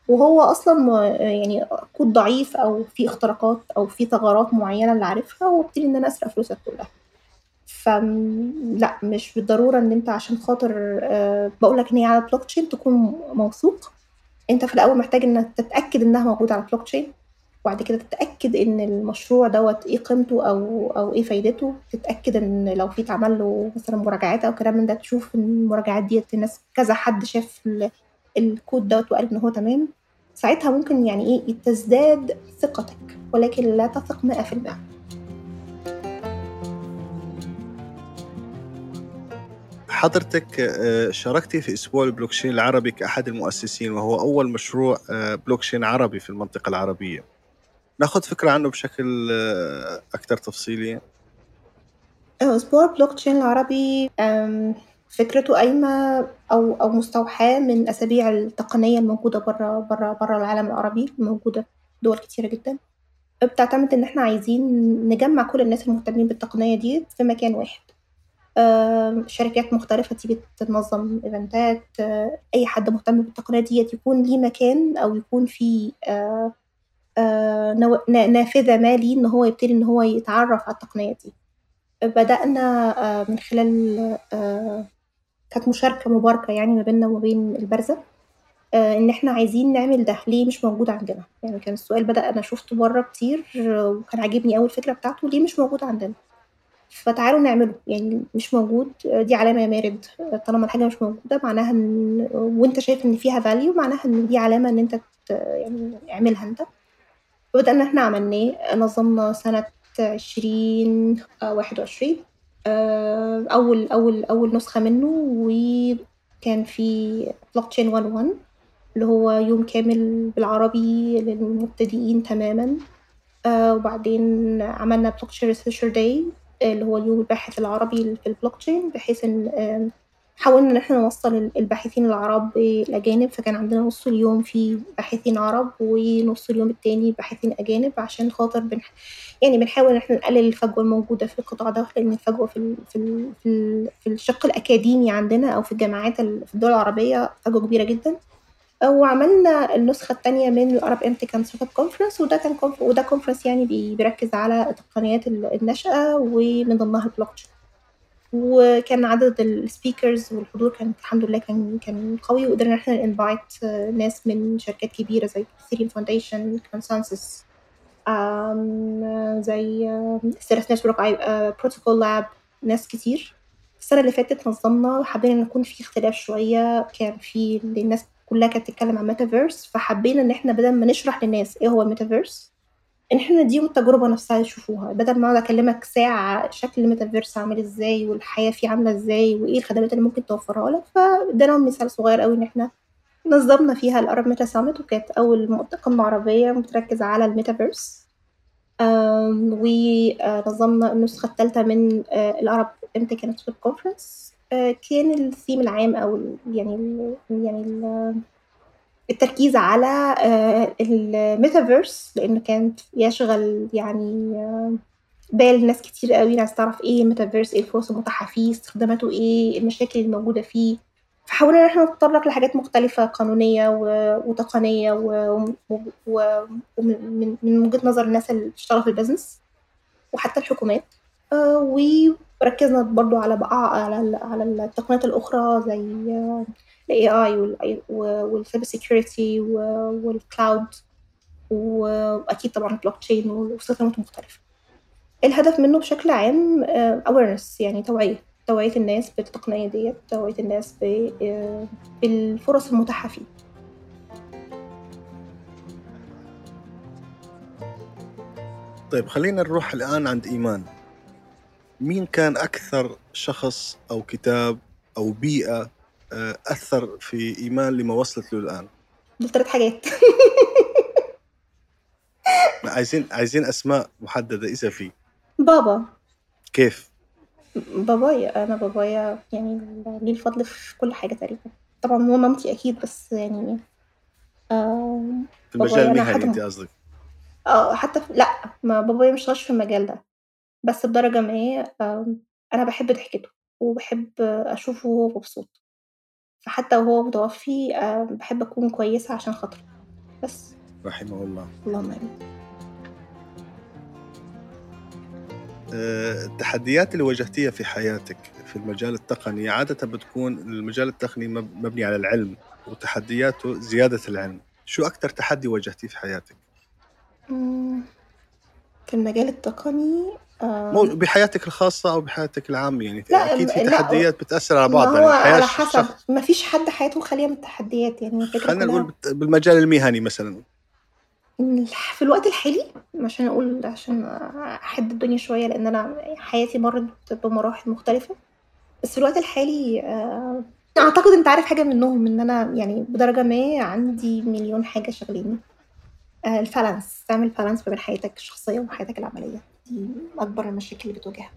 وهو أصلا يعني كود ضعيف أو في اختراقات أو في ثغرات معينة اللي عارفها وابتدي إن أنا أسرق فلوسك كلها. فلا مش بالضرورة إن أنت عشان خاطر بقول لك إن هي على بلوك تشين تكون موثوق. انت في الأول محتاج إنك تتأكد إنها موجودة على البلوك تشين وبعد كده تتأكد إن المشروع دوت إيه قيمته أو أو إيه فايدته تتأكد إن لو في اتعمل له مثلا مراجعات أو كلام من ده تشوف إن المراجعات ديت الناس كذا حد شاف الكود دوت وقال إن هو تمام. ساعتها ممكن يعني إيه تزداد ثقتك ولكن لا تثق 100% حضرتك شاركتي في أسبوع البلوكشين العربي كأحد المؤسسين وهو أول مشروع بلوكشين عربي في المنطقة العربية. ناخذ فكرة عنه بشكل أكثر تفصيلي أسبوع البلوكشين العربي فكرته قايمة أو أو مستوحاة من أسابيع التقنية الموجودة بره بره بره العالم العربي الموجوده في دول كتيرة جدا. بتعتمد إن إحنا عايزين نجمع كل الناس المهتمين بالتقنية دي في مكان واحد. شركات مختلفة تيجي تنظم إيفنتات أي حد مهتم بالتقنية ديت يكون ليه مكان أو يكون في نافذة ما ليه إن هو يبتدي إن هو يتعرف على التقنية دي. بدأنا من خلال كانت مشاركة مباركة يعني ما بيننا وما بين البرزة إن إحنا عايزين نعمل ده. ليه مش موجود عندنا؟ يعني كان السؤال بدأ أنا شفته بره كتير وكان عاجبني أول فكرة بتاعته ليه مش موجود عندنا؟ فتعالوا نعمله يعني مش موجود. دي علامة يا مارد. طالما الحاجة مش موجودة معناها إن وأنت شايف إن فيها فاليو معناها إن دي علامة إن أنت يعني اعملها أنت. وبدأنا إحنا عملناه. نظمنا سنة عشرين واحد وعشرين. أول أول أول نسخة منه. وكان في بلوك تشين 101 اللي هو يوم كامل بالعربي للمبتدئين تماما. وبعدين عملنا blockchain researcher day اللي هو اليوم الباحث العربي في البلوك تشين بحيث إن حاولنا إن إحنا نوصل الباحثين العرب الأجانب فكان عندنا نص اليوم في باحثين عرب ونص اليوم التاني باحثين أجانب عشان خاطر بنح... يعني بنحاول إن إحنا نقلل الفجوة الموجودة في القطاع ده لأن الفجوة في ال... في ال... في, ال... في الشق الأكاديمي عندنا أو في الجامعات في الدول العربية فجوة كبيرة جدا. وعملنا النسخة التانية من ال Arab EmTech and Startup conference وده كان conf... وده conference يعني بيركز على تقنيات النشأة ومن ضمنها البلوك تشين وكان عدد ال speakers والحضور كان الحمد لله كان كان قوي وقدرنا إحنا invite ناس من شركات كبيرة زي Ethereum Foundation ConsenSys زي Status Network Protocol Labs ناس كتير. السنة اللي فاتت نظمنا حبينا نكون في اختلاف شوية كان في الناس كلها كانت بتتكلم عن ميتافيرس فحبينا إن إحنا بدل ما نشرح للناس إيه هو الميتافيرس إن إحنا نديهم التجربة نفسها يشوفوها. بدل ما أقعد أكلمك ساعة شكل الميتافيرس عامل إزاي والحياة فيه عاملة إزاي وإيه الخدمات اللي ممكن توفرها لك فاديناهم مثال صغير قوي إن إحنا نظمنا فيها ال Arab Meta Summit وكانت أول قمه عربية متركزه على الميتافيرس ونظمنا النسخة الثالثة من ال Arab EmTech كانت في ال conference كان الثيم العام أو يعني ال يعني ال التركيز على الميتافيرس لأنه كانت يشغل يعني بال ناس كتير قوي ناس تعرف إيه الميتافيرس إيه الفرص المتاحه فيه استخداماته إيه المشاكل الموجوده فيه. فحاولنا إن إحنا نتطرق لحاجات مختلفة قانونية وتقنية ومن من وجهة نظر الناس اللي بتشتغل في ال business وحتى الحكومات. وركزنا برضو على بقى على على التقنيات الأخرى زي ال AI وال cybersecurity وال cloud وأكيد طبعا البلوك تشين واستخدامات مختلفة الهدف منه بشكل عام awareness يعني توعية توعية الناس بالتقنية ديّة، توعية الناس آآ بالفرص المتاحة فيه. طيب خلّينا نروح الآن عند إيمان. مين كان أكثر شخص أو كتاب أو بيئة آآ أثّر في إيمان لما وصلت له الآن؟ دول 3 حاجات. عايزين عايزين أسماء محددة إذا في. بابا. كيف؟ بابايا، أنا بابايا يعني ليه الفضل في كل حاجة تقريبًا. طبعًا ومامتي أكيد بس يعني آمم في المجال المهني م قصدِك. آه، حتى ف لأ، ما بابايا اشتغلش في المجال ده، بس بدرجة ما أنا باحب ضحكته وباحب أشوفه وهو مبسوط. فحتى وهو متوفي آآ باحب أكون كويسة عشان خاطره، بس. رحمه الله. اللهم آمين. آآ التحديات اللي واجهتيها في حياتِك في المجال التقني عادةً بتكون المجال التقني مب مبني على العلم وتحدياته زيادة العلم، شو أكتر تحدي واجهتيه في حياتِك؟ في المجال التقني مو آمم بحياتِك الخاصة أو بحياتِك العامة يعني لأ أكيد في تحديات بتأثّر على ما بعضها، هو يعني على حسب، ما فيش حد حياته خالية من التحديات، يعني خلّينا نقول بالمجال المهني مثلًا. في الوقت الحالي؟ عشان أقول عشان أحِد الدنيا شوية لإن أنا حياتي مرّت بمراحل مختلفة، بس في الوقت الحالي آآ أعتقد أنت عارف حاجة منّهم، إن أنا يعني بدرجة ما عندي مليون حاجة شاغليني. آآ الbalance تعمل ما بين حياتك الشخصية وحياتك العملية، دي أكبر المشاكل اللي بتواجهها.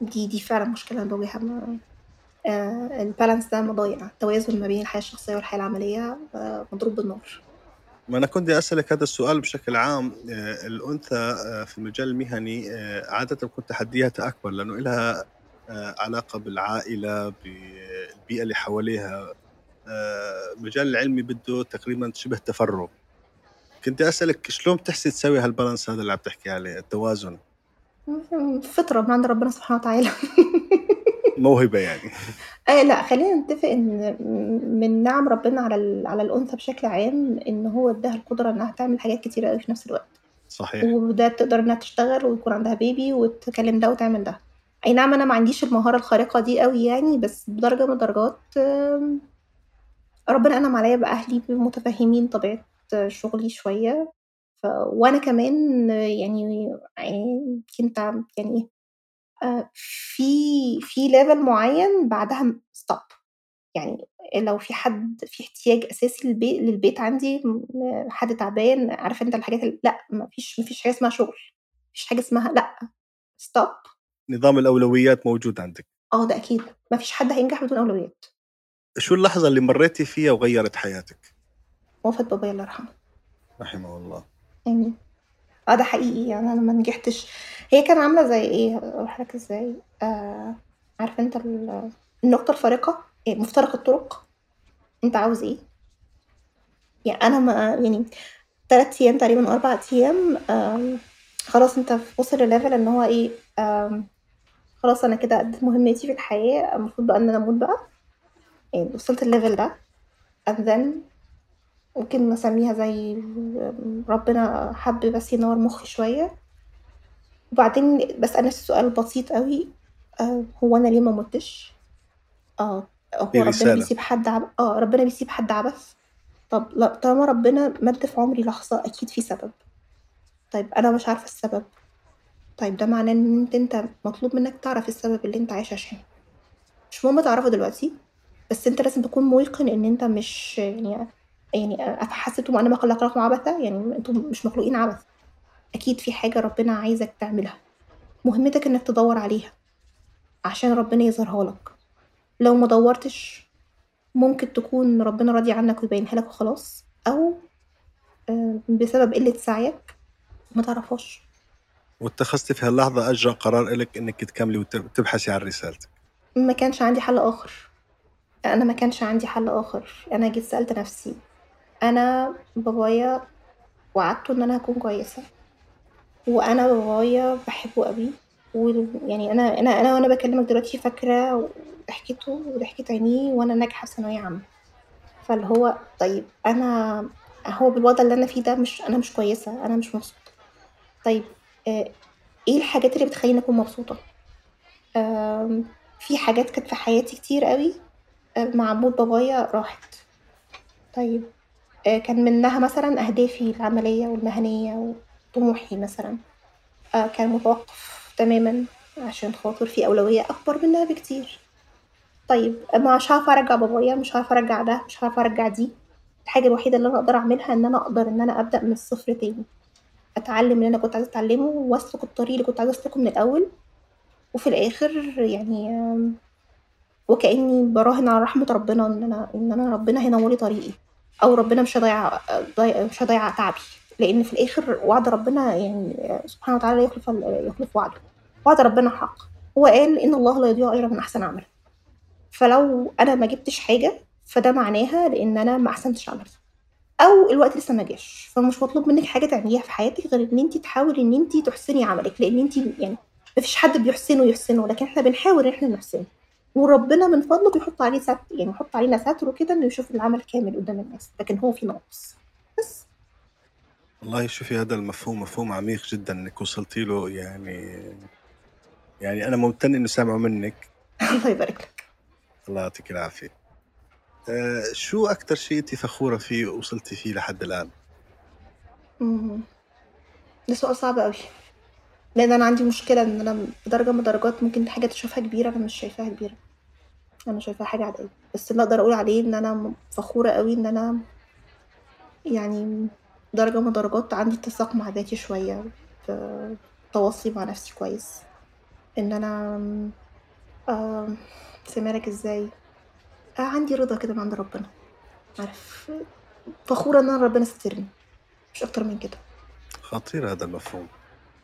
دي دي فعلًا مشكلة أنا باواجهها م الbalance ده ضايع، التوازن ما بين الحياة الشخصية والحياة العملية آآ مضروب بالنار. ما أنا كنت أسألِك هذا السؤال بشكل عام، آآ الأنثى في المجال المهني عادةً بتكون تحدياتها أكبر لإنه إلها علاقة بالعائلة، بالبيئة اللي حواليها، المجال العلمي بده تقريبًا شبه تفرُّغ. كنت أسألِك شلون بتحسي تسوي هالbalance هذا اللي عم تحكي عليه، التوازن؟ فطرة من عند ربنا سبحانه وتعالى. موهبة يعني. آآ لأ، خلّينا نتّفق م من نِعَم ربنا على ال على الأنثى بشكل عام إن هو ادّاها القدرة إنّها تعمل حاجات كتيرة أوي في نفس الوقت. صحيح. وده تقدر إنّها تشتغل ويكون عندها baby وتكلّم ده وتعمل ده. أي نعم أنا ما عنديش المهارة الخارقة دي أوي يعني، بس بدرجة من الدرجات آمم ربنا أنعم عليّا بأهلي ب متفهّمين طبيعة شغلي شوية، ف وأنا كمان يعني كنت يعني آآ في في level معيّن بعدها stop. يعني لو في حد في احتياج أساسي للبي للبيت عندي حد تعبان، عارف أنت الحاجات ال لأ، ما فيش ما فيش حاجة اسمها شغل، ما فيش حاجة اسمها لأ، stop. نظام الأولويات موجود عندِك. آه، ده أكيد، ما فيش حد هينجح بدون أولويات. شو اللحظة اللي مرّيتِ فيها وغيّرت حياتِك؟ وفاة بابايا الله يرحمه. رحمه الله. آمين. آه، ده حقيقي، يعني أنا ما نجحتش. هي كان عاملة زي إيه، أقولها لك إزاي، آآ عارف أنت ال النقطة الفارقة، آآ مفترق الطرق، أنت عاوز إيه؟ يعني أنا ما يعني 3 أيام تقريبًا 4 أيام آمم خلاص ف واصل لlevel إن هو إيه، آمم خلاص أنا كده أدّيت مهمتي في الحياة، المفروض بقى إن أنا أموت بقى. يعني وصلت الlevel ده. And then ممكن نسميها زي ربنا حَب بس ينوّر مُخّي شوية. وبعدين باسأل نفسي سؤال بسيط أوي، آآ هو أنا ليه ما مُتّش؟ آه، في هو ربنا. بيسيب حد عب آه، ربنا بيسيب حد عبث؟ طب لأ، طالما ربنا مَد في عمري لحظة أكيد في سبب. طيب أنا مش عارفة السبب، طيب ده معناه إن أنت أنت مطلوب منّك تعرف السبب اللي أنت عايش عشانه. مش مهم تعرفه دلوقتي، بس أنت لازم تكون مُيقِن إن أنت مش يعني يعني أفحسبتم أنما خلقناكم عبثًا؟ يعني أنتم مش مخلوقين عبث. أكيد في حاجة ربنا عايزك تعملها، مهمتك إنّك تدوّر عليها عشان ربنا يظهرها لك. لو ما دوّرتش ممكن تكون ربنا راضي عنّك ويبيّنها لك وخلاص، أو آآ بسبب قِلّة سعيك ما تعرفهاش. واتخذتِ في هاللحظة أجرى قرار إلِك إنِّك تكملي وت تبحثي عن رسالتِك. ما كانش عندي حل آخر. أنا ما كانش عندي حل آخر، أنا جيت سألت نفسي، أنا بابايا وعدته إن أنا هاكون كويسة. وأنا بابايا باحبه أوي، وال يعني أنا أنا أنا وأنا باكلمك دلوقتي فاكرة ضحكته وضحكة عينيه وأنا ناجحة في ثانوية عامة. فاللي هو طيب أنا هو بالوضع اللي أنا فيه ده مش أنا مش كويسة، أنا مش مبسوطة. طيب آآ إيه الحاجات اللي بتخلّيني أكون مبسوطة؟ في حاجات كانت في حياتي كتير قوي آه، مع موت بابايا راحت طيب آه، كان منها مثلا أهدافي العملية والمهنية وطموحي مثلا. آه، كان متوقف تماما عشان خاطر في أولوية أكبر منها بكتير. طيب مش هعرف أرجع بابايا مش هعرف أرجع ده مش هعرف أرجع دي. الحاجة الوحيدة اللي أنا أقدر أعملها إن أنا أقدر إن أنا أبدأ من الصفر تاني. أتعلم اللي أنا كنت عايزة أتعلمه وأسلك الطريق اللي كنت عايزة أسلكه من الأول. وفي الآخر يعني وكأني براهن على رحمة ربنا إن أنا إن أنا ربنا هينور لي طريقي. أو ربنا مش هيضيع مش هيضيع تعبي. لأن في الآخر وعد ربنا يعني سبحانه وتعالى يخلف يخلف وعده. وعد ربنا حق. هو قال إن الله لا يضيع أجر من أحسن عمل فلو أنا ما جبتش حاجة فده معناها لإن أنا ما أحسنتش عملي. أو الوقت لسه ما جاش. فمش مطلوب منك حاجة تعمليها في حياتك غير إن أنت تحاولي إن أنت تحسني عملك. لأن أنت يعني ما فيش حد بيحسنه يحسنه. لكن إحنا بنحاول إن إحنا نحسنه. وربنا من فضله بيحط عليه ستر يعني يحط علينا ستر وكده إنه يشوف العمل كامل قدام الناس. لكن هو في ناقص بس. والله شوفي هذا المفهوم مفهوم عميق جدا إنك وصلتي له. يعني يعني أنا ممتن إنه سامعه منك. الله يبارك لك. الله يعطيك العافية. آه شو أكثر شيء أنت فخورة فيه وصلتي فيه لحد الآن؟ مم. ده سؤال صعب قوي لأن أنا عندي مشكلة إن أنا بدرجه من الدرجات ممكن حاجة تشوفها كبيرة أنا مش شايفاها كبيرة. أنا شايفاها حاجة عادية. بس اللي أقدر أقول عليه إن أنا فخورة قوي إن أنا يعني درجة من الدرجات عندي اتساق مع ذاتي شوية في تواصلي مع نفسي كويس. إن أنا آه سمارك إزاي؟ آه عندي رضا كده من عند ربنا. عارف فخورة إن أنا ربنا سترني. مش أكتر من كده. خطير هذا المفهوم.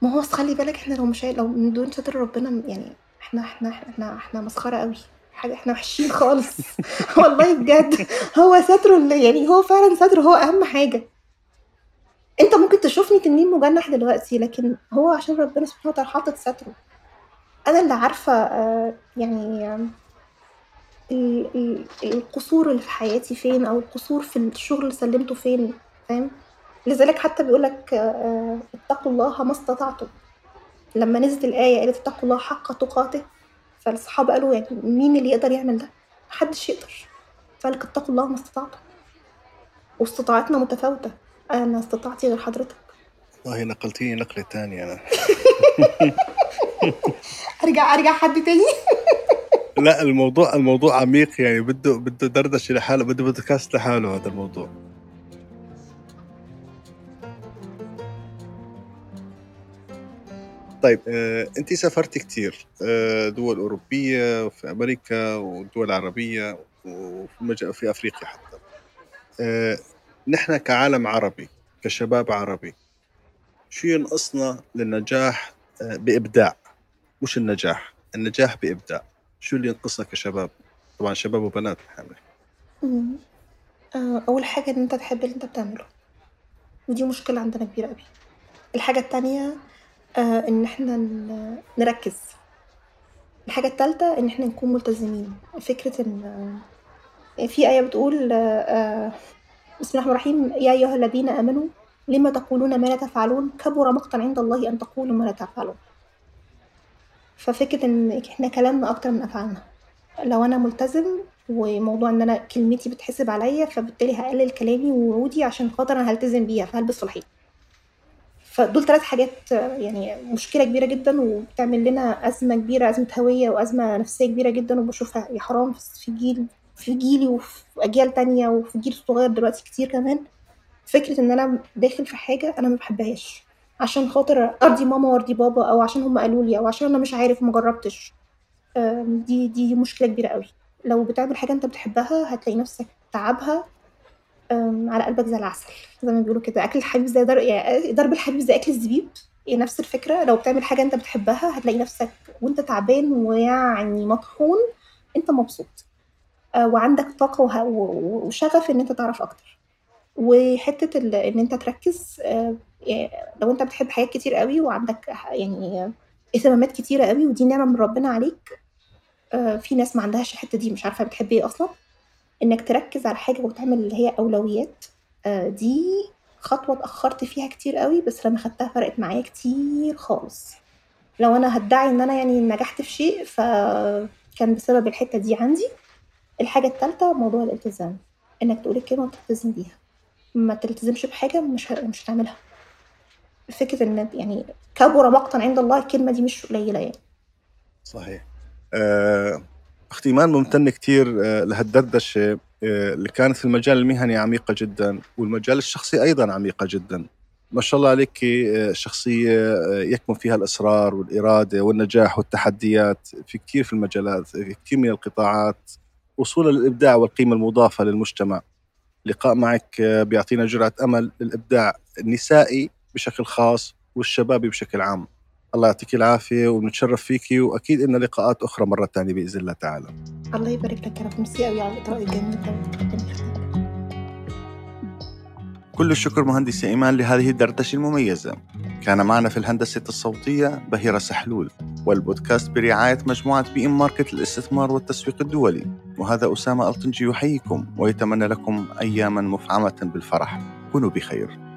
ما هو خلّي بالك إحنا لو مش لو من دون ستر ربنا يعني إحنا إحنا إحنا إحنا مسخرة أوي، حاجة إحنا وحشين خالص والله بجد هو ستره اللي يعني هو فعلًا ستره هو أهم حاجة. أنت ممكن تشوفني تنين مجنح دلوقتي، لكن هو عشان ربنا سبحانه وتعالى حاطط ستره. أنا اللي عارفة آه، يعني القصور اللي في حياتي فين، أو القصور في الشغل اللي سلِّمته فين، فاهم؟ لذلك حتى بيقول لك آه، اتقوا الله ما استطعتم. لما نزلت الآية قالت اتقوا الله حق تقاته. فالصحابة قالوا يعني مين اللي يقدر يعمل ده؟ محدش يقدر. فقالك اتقوا الله ما استطعتم. واستطاعتنا متفاوتة. أنا استطاعتي غير حضرتك. والله نقلتيني نقلة تانية أنا. أرجع أرجع حد تاني؟ لا الموضوع الموضوع عميق يعني بده بده دردشه لحاله بده بودكاست لحاله هذا الموضوع. طيب آه، انت سافرت كثير آه، دول أوروبية وفي أمريكا ودول عربية وفي في أفريقيا حتى. آه، نحن كعالم عربي كشباب عربي شو ينقصنا للنجاح آه، بإبداع؟ مش النجاح النجاح بإبداع. شو اللي ينقصنا كشباب؟ طبعا شباب وبنات حامل آه، أول حاجة إن أنت تحب اللي أنت بتعمله. ودي مشكلة عندنا كبيرة قوي الحاجة التانية آه، إن إحنا نركّز. الحاجة التالتة إن إحنا نكون ملتزمين، فكرة إن آه، في آية بتقول آه، بسم الله الرحمن الرحيم: "يا أيها الذين آمنوا لم تقولون ما لا تفعلون كبر مقتا عند الله أن تقولوا ما لا تفعلون." ففكرة إن إحنا كلامنا أكتر من أفعالنا، لو أنا ملتزم وموضوع إن أنا كلمتي بتحسب عليا فبالتالي هقلل كلامي ووعودي عشان خاطر أنا هلتزم بيها، فهلبس في الحيط. فدول ثلاث حاجات يعني مشكلة كبيرة جدًا وبتعمل لنا أزمة كبيرة، أزمة هوية وأزمة نفسية كبيرة جدًا وبشوفها يا حرام في جيل في جيلي وفي أجيال تانية وفي الجيل الصغير دلوقتي كتير كمان، فكرة إن أنا داخل في حاجة أنا ما بحبهاش عشان خاطر أرضي ماما وأرضي بابا أو عشان هُم قالوا لي أو عشان أنا مش عارف وما جرّبتش، دي دي مشكلة كبيرة أوي، لو بتعمل حاجة أنت بتحبها هتلاقي نفسك تعبها على قلبك زي العسل، زي ما بيقولوا كده. أكل الحبيب زي در يعني ضرب الحبيب زي أكل الزبيب، هي نفس الفكرة. لو بتعمل حاجة أنت بتحبها هتلاقي نفسك وأنت تعبان ويعني مطحون أنت مبسوط، آه، وعندك طاقة وشغف إن أنت تعرف أكتر، وحتة إن أنت تركّز آه، لو أنت بتحب حاجات كتير أوي وعندك يعني اهتمامات كتيرة أوي ودي نعمة من ربنا عليك، آه، في ناس ما عندهاش الحتة دي مش عارفة بتحب إيه أصلًا. إنك تركّز على حاجة وتعمل اللي هي أولويات. آه، دي خطوة اتأخّرت فيها كتير قوي بس لمّا خدتها فرقت معايا كتير خالص. لو أنا هادّعي إن أنا يعني نجحت في شيء ف كان بسبب الحتة دي عندي. الحاجة التالتة موضوع الالتزام إنك تقول الكلمة وتلتزم بيها. ما تلتزمش بحاجة مش. مش هتعملها. فكرة إن يعني كبر مقتا عند الله الكلمة دي مش قليلة يعني. صحيح. آه، أختي إيمان ممتنة كثير آه، لهالدردشة آه، اللي كانت في المجال المهني عميقة جدا والمجال الشخصي أيضا عميقة جدا. ما شاء الله عليك آه، شخصية يكمن فيها الإصرار والإرادة والنجاح والتحديات في كثير في المجالات في كثير من القطاعات. وصولا للإبداع والقيمة المضافة للمجتمع. لقاء معك بيعطينا جرعة أمل للإبداع النسائي بشكل خاص والشبابي بشكل عام. الله يعطيك العافية ونتشرف فيكي وأكيد إن لقاءات أخرى مرة ثانية بإذن الله تعالى. الله يبارك لك يا رب. ميرسي قوي على الإطراء الجميل كل الشكر مهندسة إيمان لهذه الدردشة المميزة. كان معنا في الهندسة الصوتية بهيرة سحلول والبودكاست برعاية مجموعة بي إم ماركت للاستثمار والتسويق الدولي. وهذا أسامة ألطنجي يحييكم ويتمنى لكم أياما مفعمة بالفرح. كونوا بخير.